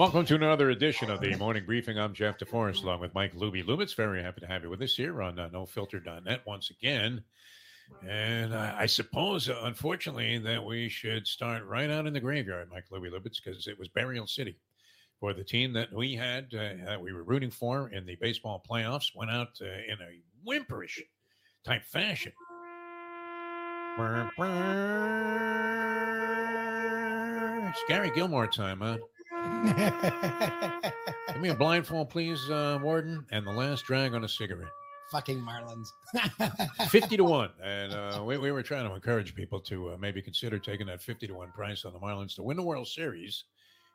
Welcome to another edition of the morning briefing. I'm Jeff DeForest along with Mike Luby Lubitz. Very happy to have you with us here on uh, NoFilter.net once again. And I suppose, uh, unfortunately, that we should start right out in the graveyard, Mike Luby Lubitz, because it was Burial City for the team that we had, uh, that we were rooting for in the baseball playoffs, went out uh, in a whimperish type fashion. It's Gary Gilmore time, huh? Give me a blindfold, please, uh, Warden, and the last drag on a cigarette. Fucking Marlins. 50 to 1. And uh, we, we were trying to encourage people to uh, maybe consider taking that 50 to 1 price on the Marlins to win the World Series.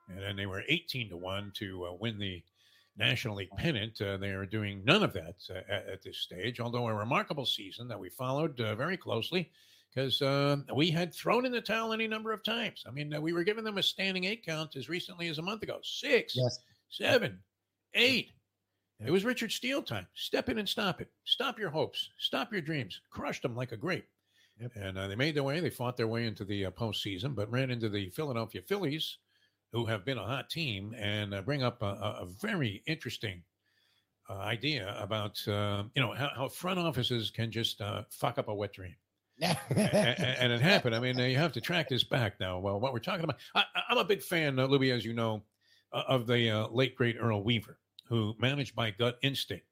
And then they were 18 to 1 to uh, win the National League pennant. Uh, they are doing none of that uh, at, at this stage, although a remarkable season that we followed uh, very closely because uh, we had thrown in the towel any number of times. I mean, uh, we were giving them a standing eight count as recently as a month ago six, yes. seven, eight. It was Richard Steele time. Step in and stop it. Stop your hopes. Stop your dreams. Crushed them like a grape. Yep. And uh, they made their way. They fought their way into the uh, postseason, but ran into the Philadelphia Phillies, who have been a hot team and uh, bring up a, a, a very interesting uh, idea about uh, you know how, how, front offices can just uh, fuck up a wet dream. And, and, it happened. I mean, you have to track this back now. Well, what we're talking about, I, am a big fan, uh, Louis, as you know, of the uh, late great Earl Weaver, who managed by gut instinct.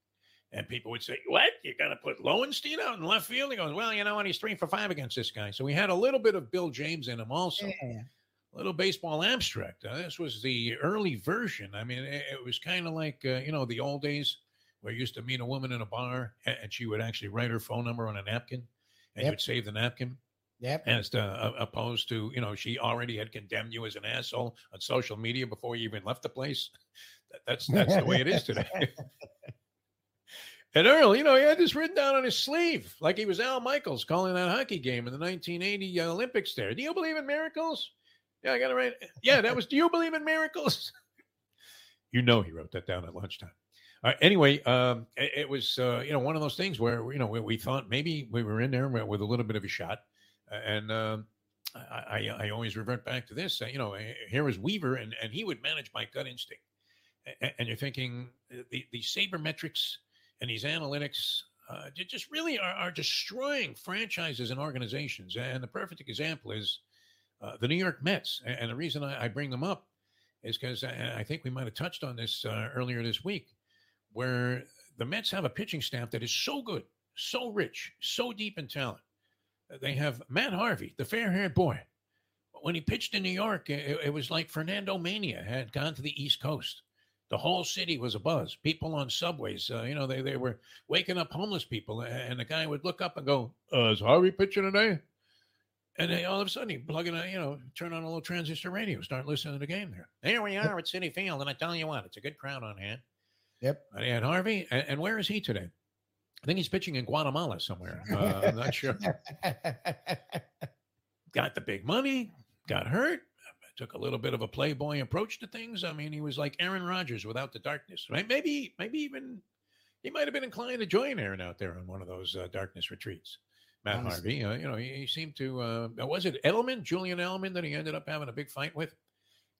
And people would say, "What? You're going to put Lowenstein out in left field?" He goes, "Well, you know what? He's three for five against this guy." So we had a little bit of Bill James in him, also. Yeah. A little baseball abstract. Uh, this was the early version. I mean, it, it was kind of like uh, you know the old days where you used to meet a woman in a bar and, and she would actually write her phone number on a napkin and Yep. you'd save the napkin? Yep. as to, uh, opposed to you know she already had condemned you as an asshole on social media before you even left the place? That, that's that's the way it is today. And earl you know he had this written down on his sleeve like he was al michaels calling that hockey game in the 1980 olympics there. Do you believe in miracles? Yeah i got it right yeah that was do you believe in miracles? You know he wrote that down at lunchtime uh, anyway, um, it, it was uh, you know one of those things where you know we, we thought maybe we were in there with a little bit of a shot, and um, I, I I always revert back to this. Uh, you know, here was Weaver, and and he would manage my gut instinct, A- and you're thinking uh, the the sabermetrics and these analytics. Uh, just really are, are destroying franchises and organizations. And the perfect example is uh, the New York Mets. And the reason I, I bring them up is because I, I think we might have touched on this uh, earlier this week where the Mets have a pitching staff that is so good, so rich, so deep in talent. They have Matt Harvey, the fair haired boy. When he pitched in New York, it, it was like Fernando Mania had gone to the East Coast. The whole city was abuzz. People on subways, uh, you know, they, they were waking up homeless people. And the guy would look up and go, uh, Is Harvey pitching today? And they, all of a sudden, he plug in a, you know, turn on a little transistor radio, start listening to the game there. Here we are at Citi Field. And I tell you what, it's a good crowd on hand. Yep. Had Harvey, and, and where is he today? I think he's pitching in Guatemala somewhere. Uh, I'm not sure. Got the big money, got hurt, took a little bit of a playboy approach to things. I mean, he was like Aaron Rodgers without the darkness. Right? Maybe, maybe even he might have been inclined to join Aaron out there on one of those uh, darkness retreats. Matt Honestly. Harvey, uh, you know, he, he seemed to. Uh, was it Edelman, Julian Edelman, that he ended up having a big fight with?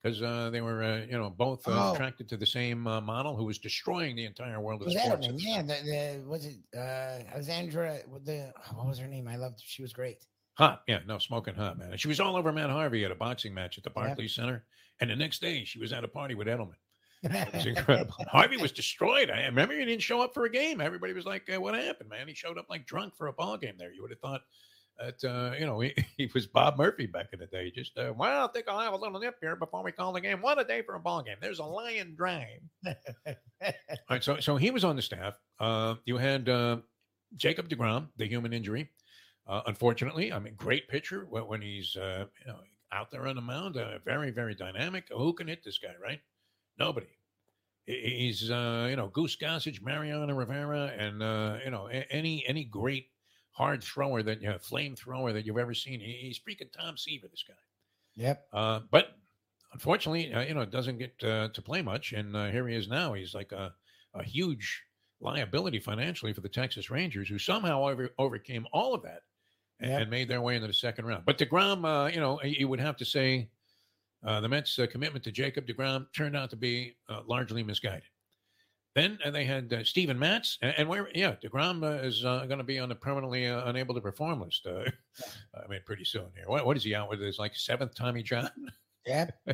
Because uh, they were, uh, you know, both uh, Oh. attracted to the same uh, model who was destroying the entire world of was sports. Edelman, yeah. The, the, was it uh, Alexandra? what The what was her name? I loved. She was great. Hot, yeah, no, smoking hot, man. And she was all over Matt Harvey at a boxing match at the Barclays Center. And the next day, she was at a party with Edelman. It was incredible. Harvey was destroyed. I remember he didn't show up for a game. Everybody was like, uh, "What happened, man?" He showed up like drunk for a ball game. There, you would have thought that uh, you know he, he was Bob Murphy back in the day. Just uh, well, I think I'll have a little nip here before we call the game. What a day for a ball game. There's a lion drive. All right, so so he was on the staff. Uh, you had uh, Jacob Degrom, the human injury. Uh, unfortunately, I mean, great pitcher when, when he's uh, you know out there on the mound. Very very dynamic. Who can hit this guy? Right? Nobody. He's uh, you know Goose Gossage, Mariano Rivera, and uh, you know any any great hard thrower that you know, flame thrower that you've ever seen. He's freaking Tom Seaver, this guy. yep. Uh, but unfortunately, uh, you know, it doesn't get uh, to play much. And uh, here he is now. He's like a, a huge liability financially for the Texas Rangers, who somehow over, overcame all of that and, Yep. and made their way into the second round. But DeGrom, uh, you know, you would have to say uh, the Mets' uh, commitment to Jacob DeGrom turned out to be uh, largely misguided. Then uh, they had uh, Steven Matz, and, and where, yeah, DeGrom uh, is uh, going to be on the permanently uh, unable to perform list. Uh, I mean, pretty soon here. What, what is he out with? His like seventh Tommy John? Yeah.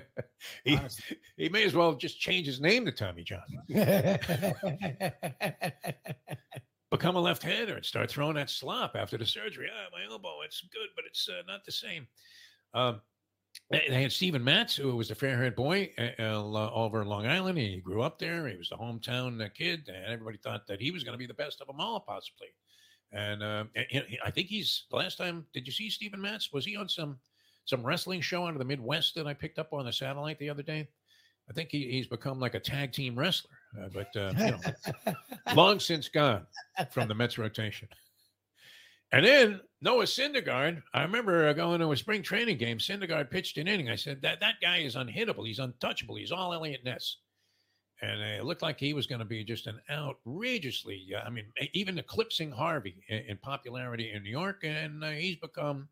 he, honestly. he may as well just change his name to Tommy John. become a left hander and start throwing that slop after the surgery. Ah, my elbow, it's good, but it's uh, not the same. Um, they had Steven Matz, who was a fair-haired boy uh, uh, over Long Island. He grew up there. He was the hometown uh, kid, and everybody thought that he was going to be the best of them all, possibly. And uh, I think he's the last time. Did you see Steven Matz? Was he on some some wrestling show out of the Midwest that I picked up on the satellite the other day? I think he, he's become like a tag team wrestler, uh, but uh, you know, long since gone from the Mets rotation. And then Noah Syndergaard, I remember uh, going to a spring training game. Syndergaard pitched an inning. I said that that guy is unhittable. He's untouchable. He's all Eliot Ness, and it looked like he was going to be just an outrageously. Uh, I mean, even eclipsing Harvey in, in popularity in New York, and uh, he's become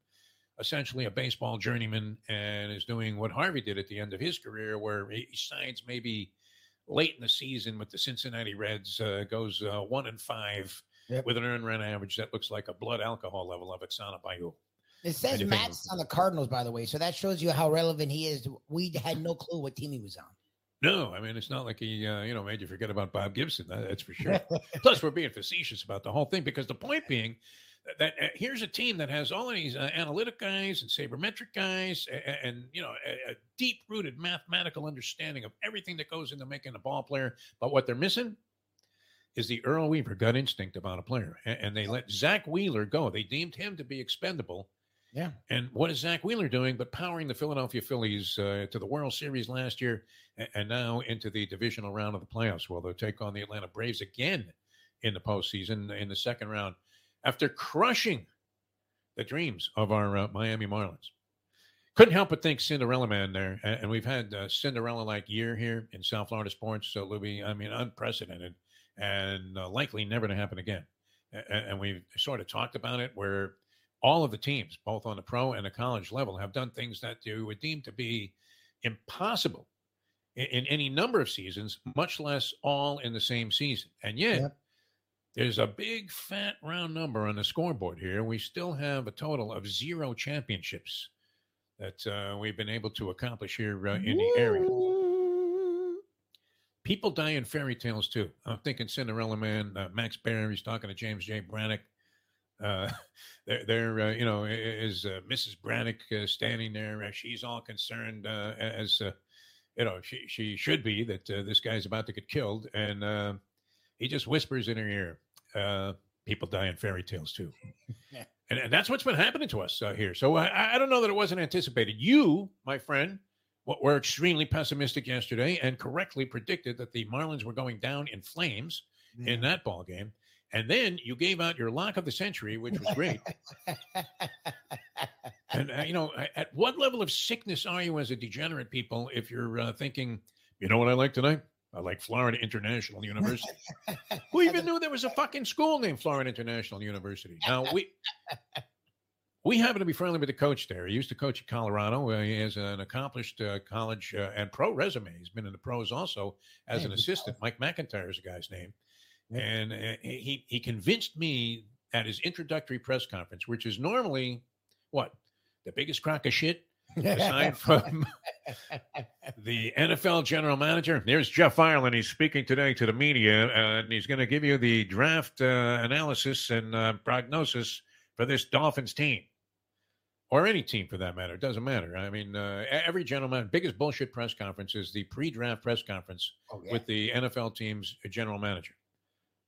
essentially a baseball journeyman and is doing what Harvey did at the end of his career, where he signs maybe late in the season with the Cincinnati Reds, uh, goes uh, one and five Yep. with an earned run average that looks like a blood alcohol level of Exana Bayou. It says? Matt's on the Cardinals, by the way, so that shows you how relevant he is. We had no clue what team he was on. No, I mean it's not like he, uh, you know, made you forget about Bob Gibson. That, that's for sure. Plus, we're being facetious about the whole thing because the point being that, that uh, here's a team that has all of these uh, analytic guys and sabermetric guys, and, and you know, a, a deep-rooted mathematical understanding of everything that goes into making a ball player. But what they're missing is the Earl Weaver gut instinct about a player, and, and they let Zack Wheeler go. They deemed him to be expendable. Yeah. And what is Zack Wheeler doing but powering the Philadelphia Phillies uh, to the World Series last year and, and now into the divisional round of the playoffs? Well, they'll take on the Atlanta Braves again in the postseason in the second round after crushing the dreams of our uh, Miami Marlins. Couldn't help but think Cinderella Man there. And, and we've had a Cinderella like year here in South Florida sports. So, Louis, I mean, unprecedented and uh, likely never to happen again. A- a- And we've sort of talked about it where all of the teams, both on the pro and the college level, have done things that you would deem to be impossible in, in any number of seasons, much less all in the same season. And yet, Yep. there's a big fat round number on the scoreboard here. We still have a total of zero championships that uh, we've been able to accomplish here uh, in the area. People die in fairy tales too. I'm thinking Cinderella Man, uh, Max Baer. He's talking to James J. Braddock. Uh, they're, they're uh, you know, is uh, Mrs. Braddock uh, standing there? Uh, she's all concerned uh, as uh, you know she she should be that uh, this guy's about to get killed, and uh, he just whispers in her ear, uh, "People die in fairy tales too." And, and that's what's been happening to us uh, here. So I, I don't know that it wasn't anticipated. You, my friend, were extremely pessimistic yesterday and correctly predicted that the Marlins were going down in flames in that ball game. And then you gave out your lock of the century, which was great. and uh, you know, at what level of sickness are you as a degenerate people if you're uh, thinking, you know what I like tonight? I like Florida International University. Who even knew there was a fucking school named Florida International University? Now we we happen to be friendly with the coach there. He used to coach at Colorado. Uh, he has an accomplished uh, college uh, and pro resume. He's been in the pros also as an assistant. Mike MacIntyre is the guy's name, and uh, he he convinced me at his introductory press conference, which is normally what the biggest crock of shit aside from the NFL general manager. There's Jeff Ireland. He's speaking today to the media, and he's going to give you the draft uh, analysis and uh, prognosis for this Dolphins team, or any team for that matter. It doesn't matter. I mean, uh, every general man, biggest bullshit press conference is the pre-draft press conference Oh, yeah. with the NFL team's general manager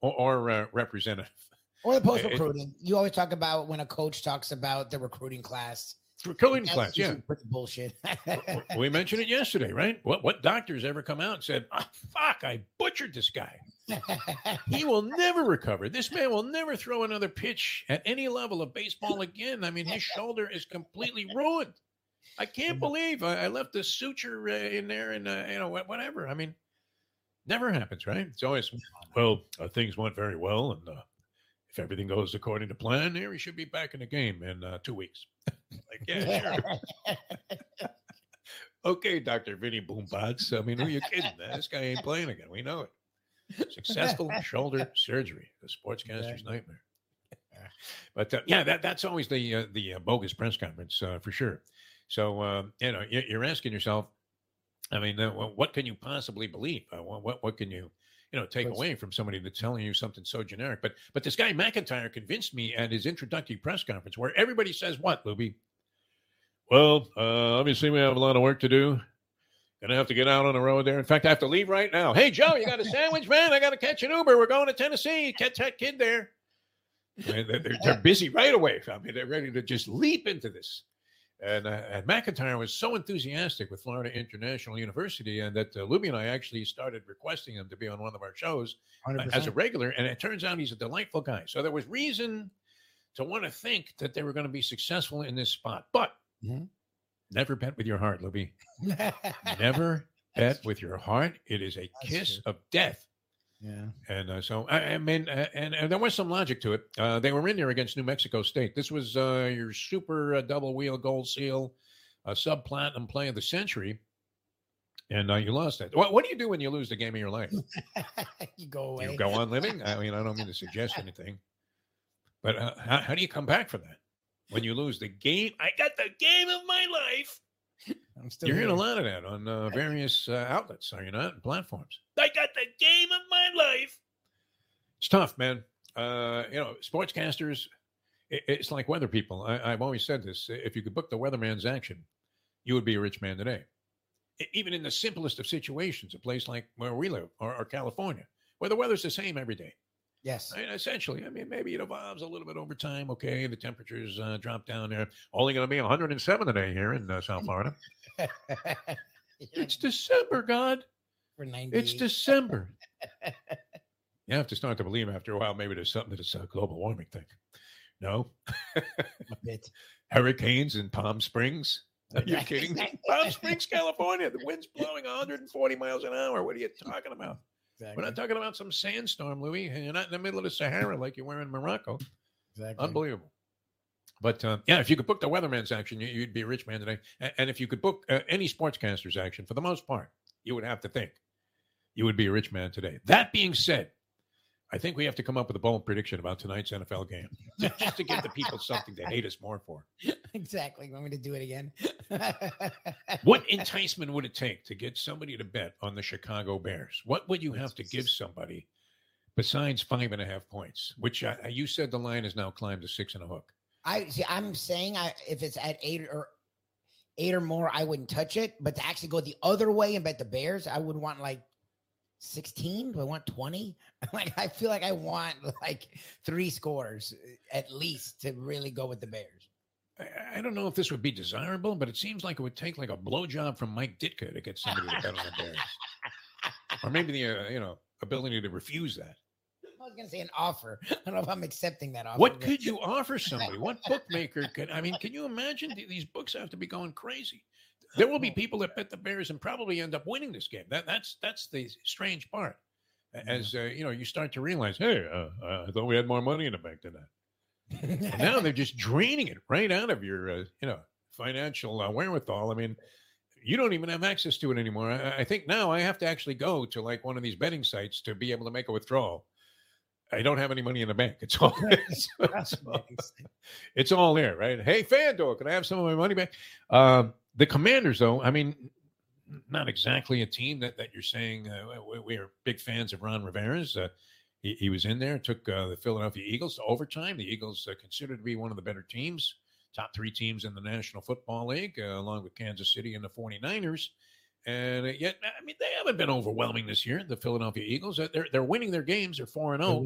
or, or uh, representative. or the post recruiting. You always talk about when a coach talks about the recruiting class. Recruiting class, yeah. bullshit. We mentioned it yesterday, right? What what doctors ever come out and said, oh, "Fuck, I butchered this guy. He will never recover. This man will never throw another pitch at any level of baseball again. I mean, his shoulder is completely ruined. I can't believe I, I left the suture uh, in there, and uh, you know wha- whatever. I mean, never happens, right? It's always well, uh, things went very well, and uh, if everything goes according to plan, here he should be back in the game in uh, two weeks. like, yeah, sure. Okay, Dr. Vinny Boombots. I mean, who are you kidding? This guy ain't playing again. We know it. Successful shoulder surgery, the sportscaster's Exactly. nightmare. But uh, yeah, that, that's always the uh, the uh, bogus press conference uh, for sure. So uh, you know, you- you're asking yourself, I mean, uh, what can you possibly believe? Uh, what what can you you know take What's- away from somebody that's telling you something so generic? But but this guy MacIntyre convinced me at his introductory press conference where everybody says what, Luby? Well, uh, obviously we have a lot of work to do. Gonna have to get out on the road there. In fact, I have to leave right now. Hey Joe, you got a sandwich, man? I got to catch an Uber. We're going to Tennessee. Catch that kid there. And they're, they're- they're busy right away. I mean, they're ready to just leap into this. And, uh, and MacIntyre was so enthusiastic with Florida International University, and that uh, Luby and I actually started requesting him to be on one of our shows uh, as a regular. And it turns out he's a delightful guy. So there was reason to want to think that they were going to be successful in this spot. But Mhm. Never bet with your heart, Luby. Never bet with your heart. It is a That's kiss true. of death. yeah. And uh, so, I, I mean, uh, and, and there was some logic to it. Uh, they were in there against New Mexico State. This was uh, your super uh, double wheel gold seal, uh, sub platinum play of the century. And uh, you lost that. What, what do you do when you lose the game of your life? you go away. You go on living? I mean, I don't mean to suggest anything, but uh, how, how do you come back from that? When you lose the game, I got the game of my life. I'm still You're hearing a lot of that on uh, various uh, outlets, are you not? And platforms. I got the game of my life. It's tough, man. Uh, you know, sportscasters, it, it's like weather people. I, I've always said this. If you could book the weatherman's action, you would be a rich man today. Even in the simplest of situations, a place like where we live or, or California, where the weather's the same every day. Yes. I mean, essentially, I mean, maybe it evolves a little bit over time. Okay, the temperatures uh, drop down there. Only going to be 107 today here in uh, South Florida. It's December, God. for 90. It's December. you have to start to believe after a while. Maybe there's something to this uh, global warming thing. No a bit. hurricanes in Palm Springs. Are you kidding me? Palm Springs, California. The wind's blowing 140 miles an hour. What are you talking about? We're not talking about some sandstorm, Louis. You're not in the middle of the Sahara like you were in Morocco. exactly. Unbelievable. But uh, yeah, if you could book the weatherman's action, you, you'd be a rich man today. And if you could book uh, any sportscaster's action, for the most part, you would have to think you would be a rich man today. That being said, I think we have to come up with a bold prediction about tonight's NFL game, just to give the people something to hate us more for. exactly. You want me to do it again? What enticement would it take to get somebody to bet on the Chicago Bears? What would you have to give somebody besides five and a half points? Which uh, you said the line has now climbed to six and a hook. I see. I'm saying I if it's at eight or eight or more, I wouldn't touch it. But to actually go the other way and bet the Bears, I would want like 16. Do I want 20? Like I feel like I want like three scores uh, at least to really go with the Bears. I- I don't know if this would be desirable, but it seems like it would take like a blowjob from Mike Ditka to get somebody to bet on the Bears, or maybe the uh, you know ability to refuse that. I was gonna say an offer. I don't know if I'm accepting that offer. What could you offer somebody? What bookmaker could? I mean, can you imagine th- these books have to be going crazy? There will be people that bet the Bears and probably end up winning this game. That that's that's the strange part. As uh, you know, you start to realize, hey, uh, uh, I thought we had more money in the bank than that. Now they're just draining it right out of your, uh, you know, financial uh, wherewithal. I mean, you don't even have access to it anymore. I, I think now I have to actually go to like one of these betting sites to be able to make a withdrawal. I don't have any money in the bank. It's all, it's, it's all, it's all there, right? Hey, FanDuel, can I have some of my money back? Um, the Commanders, though, I mean, not exactly a team that, that you're saying uh, we, we are big fans of Ron Rivera's. Uh, he, he was in there, took uh, the Philadelphia Eagles to overtime. The Eagles uh, considered to be one of the better teams, top three teams in the National Football League, uh, along with Kansas City and the 49ers. And uh, yet, I mean, they haven't been overwhelming this year. The Philadelphia Eagles, Uh, they're they're winning their games. They're four and zero,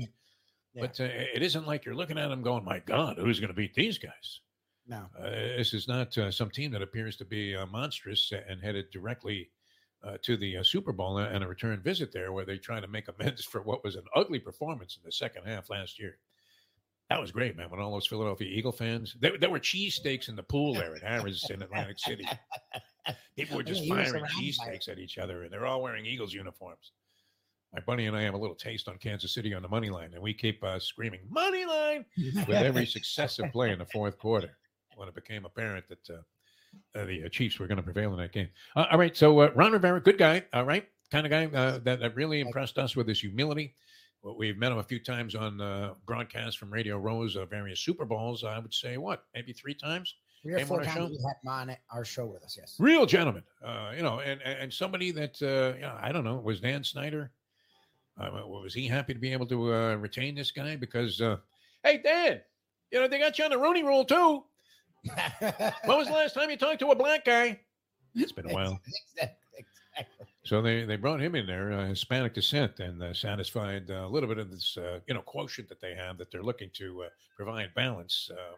but uh, it isn't like you're looking at them going, "My God, who's going to beat these guys?" No. Uh, this is not uh, some team that appears to be uh, monstrous and headed directly uh, to the uh, Super Bowl and a return visit there, where they try to make amends for what was an ugly performance in the second half last year. That was great, man. When all those Philadelphia Eagle fans, there, there were cheesesteaks in the pool there at Harris in Atlantic City. People were just firing cheesesteaks at each other, and they're all wearing Eagles uniforms. My buddy and I have a little taste on Kansas City on the money line, and we keep uh, screaming "money line" with every successive play in the fourth quarter when it became apparent that uh, the uh, Chiefs were going to prevail in that game. Uh, all right, so uh, Ron Rivera, good guy, all right, kind of guy uh, that, that really impressed us with his humility. Well, we've met him a few times on uh, broadcasts from Radio Rows, various Super Bowls. I would say what, maybe three times. Three or four times show? we had him on our show with us. Yes. Real gentleman, uh, you know, and and somebody that uh, you know, I don't know, was Dan Snyder. Uh, was he happy to be able to uh, retain this guy? Because uh, hey, Dan, you know they got you on the Rooney Rule too. When was the last time you talked to a black guy? It's been a while. Exactly. So they, they brought him in there, uh, Hispanic descent, and uh, satisfied uh, a little bit of this, uh, you know, quotient that they have that they're looking to uh, provide balance. Uh,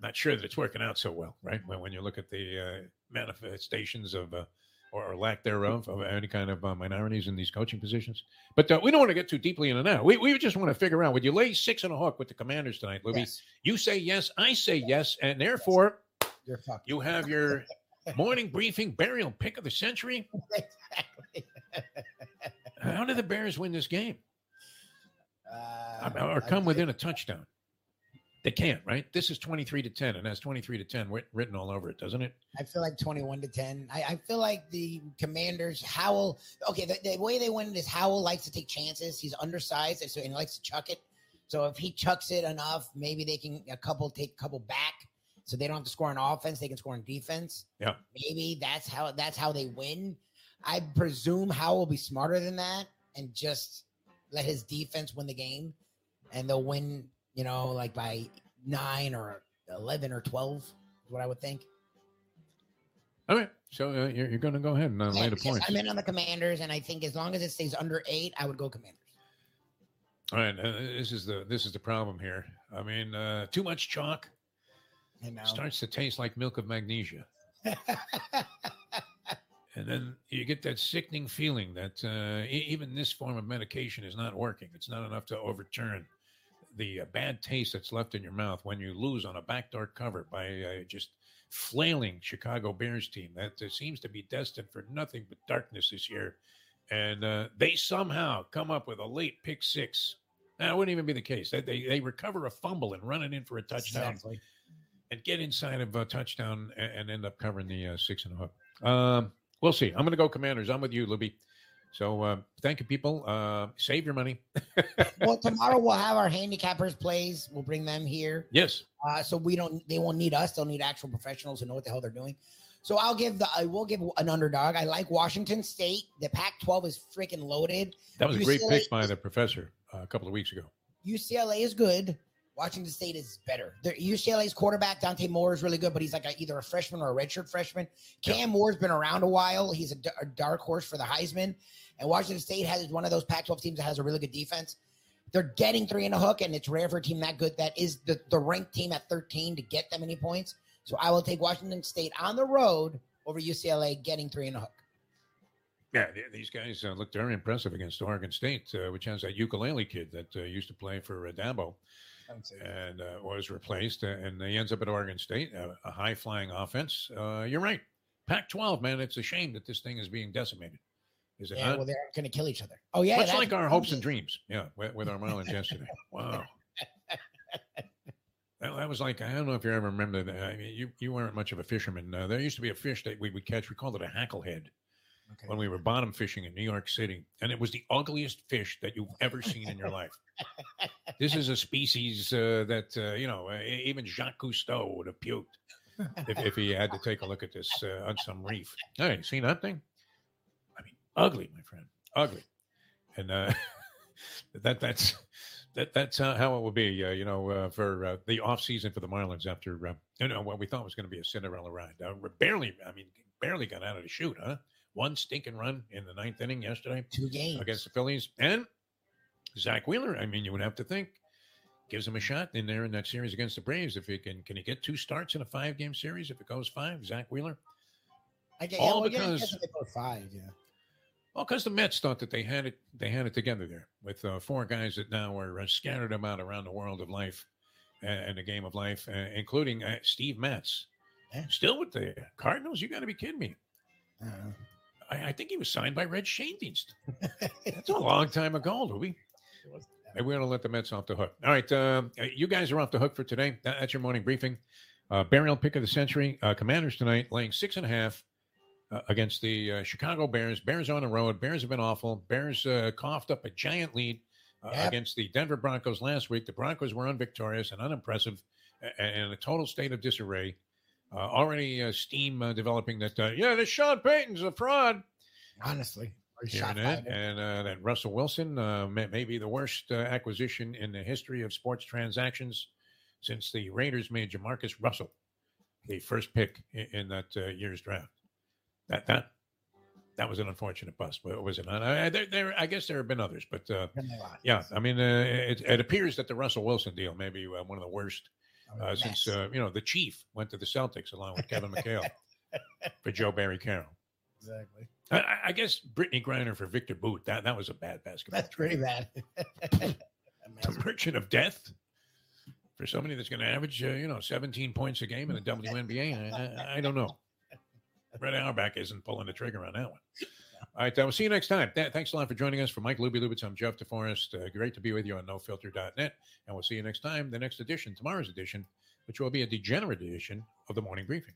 not sure that it's working out so well, right? When, when you look at the uh, manifestations of, uh, or, lack thereof, of any kind of uh, minorities in these coaching positions. But uh, we don't want to get too deeply into that. We, we just want to figure out would you lay six and a hook with the commanders tonight, Luby? Yes, You say yes, I say yes, and therefore you have your morning briefing burial pick of the century. exactly. How did the Bears win this game? Uh, or come within a touchdown? They can't, right? This is 23 to 10, and that's 23 to 10 writ- written all over it, doesn't it? I feel like 21 to 10. I, I feel like the commanders, Howell, okay, the, the way they win it is Howell likes to take chances. He's undersized, and so and he likes to chuck it. So if he chucks it enough, maybe they can a couple take a couple back, so they don't have to score on offense. They can score on defense. Yeah. maybe that's how that's how they win. I presume Howell will be smarter than that and just let his defense win the game, and they'll win. You know, like by nine or 11 or 12 is what I would think. All right. So uh, you're, you're going to go ahead and uh, Yeah, lay the points. I'm in on the Commanders, and I think as long as it stays under eight, I would go Commanders. All right. Uh, this is the this is the problem here. I mean, uh, too much chalk starts to taste like milk of magnesia, and then you get that sickening feeling that uh, e- even this form of medication is not working. It's not enough to overturn the uh, bad taste that's left in your mouth when you lose on a backdoor cover by uh, just flailing Chicago Bears team that uh, seems to be destined for nothing but darkness this year. And uh, they somehow come up with a late pick six. That wouldn't even be the case. They, they, they recover a fumble and run it in for a touchdown Exactly. and get inside of a touchdown and, and end up covering the uh, six and a hook. Um, we'll see. I'm going to go Commanders. I'm with you, Libby. So uh, thank you, people. Uh, save your money. well, tomorrow we'll have our handicappers plays. We'll bring them here, yes. uh, so we don't. They won't need us. They'll need actual professionals who know what the hell they're doing. So I'll give the. I will give an underdog. I like Washington State. The Pac-12 is freaking loaded. That was a great pick by the professor uh, a couple of weeks ago. UCLA is good. Washington State is better. Their UCLA's quarterback Dante Moore is really good, but he's like a, either a freshman or a redshirt freshman. Cam Moore's been around a while. He's a, d- a dark horse for the Heisman. And Washington State has one of those Pac-12 teams that has a really good defense. They're getting three and a hook, and it's rare for a team that good. That is the, the ranked team at 13 to get that many points. So I will take Washington State on the road over UCLA getting three and a hook. Yeah, these guys uh, looked very impressive against Oregon State, uh, which has that ukulele kid that uh, used to play for uh, Dabo and uh, was replaced, and he ends up at Oregon State, uh, a high flying offense. Uh, you're right. Pac 12, man, it's a shame that this thing is being decimated. Is it Yeah, not? well, they're going to kill each other. Oh, yeah. Much that's like our hopes and dreams. Yeah, with, with our Marlins yesterday. Wow. That, that was like I don't know if you ever remember that. I mean, you you weren't much of a fisherman. Uh, there used to be a fish that we would catch. We called it a hacklehead Okay. when we were bottom fishing in New York City, and it was the ugliest fish that you've ever seen in your life. This is a species uh, that uh, you know even Jacques Cousteau would have puked if, if he had to take a look at this uh, on some reef. Hey, see that thing? I mean, ugly, my friend, ugly, and uh, that that's that that's uh, how it will be. Uh, you know, uh, for uh, the off season for the Marlins after uh, you know what we thought was going to be a Cinderella ride. Barely, I mean, barely got out of the chute, huh? One stinking run in the ninth inning yesterday Two games. against the Phillies. And Zack Wheeler, I mean, you would have to think gives him a shot in there in that series against the Braves. If he can, can he get two starts in a five game series? If it goes five, Zack Wheeler. I get, all yeah, well, yeah, because- guess they go five, yeah. Well, because the Mets thought that they had it, they had it together there with uh, four guys that now are uh, scattered about around the world of life and, and the game of life, uh, including uh, Steve Metz, Yeah. still with the Cardinals. You got to be kidding me! Know. I, I think he was signed by Red Schoendienst. That's a long time ago, Louis. Maybe we're going to let the Mets off the hook. All right. Um, uh, you guys are off the hook for today. That- That's your morning briefing. Uh, burial pick of the century. Uh, Commanders tonight laying six and a half uh, against the uh, Chicago Bears. Bears on the road. Bears have been awful. Bears uh, coughed up a giant lead uh, Yep. against the Denver Broncos last week. The Broncos were unvictorious and unimpressive and in a total state of disarray. Uh, already uh, steam uh, developing that, uh, yeah, this Sean Payton's a fraud. Honestly, Hearing shot that, and uh, that Russell Wilson uh, may, may be the worst uh, acquisition in the history of sports transactions since the Raiders made Jamarcus Russell the first pick in, in that uh, year's draft. That that that was an unfortunate bust, but was it not? I, there, there, I guess there have been others, but uh, Been a lot. yeah, I mean, uh, it, it appears that the Russell Wilson deal may be uh, one of the worst uh, since uh, you know the Chief went to the Celtics along with Kevin McHale for Joe Barry Carroll. exactly. I- I, guess Brittney Griner for Viktor Bout. That that was a bad basketball. That's pretty bad. The Merchant of Death for somebody that's going to average, uh, you know, 17 points a game in the WNBA. I, I, I don't know. Brett Auerbach isn't pulling the trigger on that one. All right, uh, we'll see you next time. Th- thanks a lot for joining us. For Mike Luby Lubitz, I'm Jeff DeForest. Uh, great to be with you on NoFilter.net. And we'll see you next time, the next edition, tomorrow's edition, which will be a degenerate edition of the morning briefing.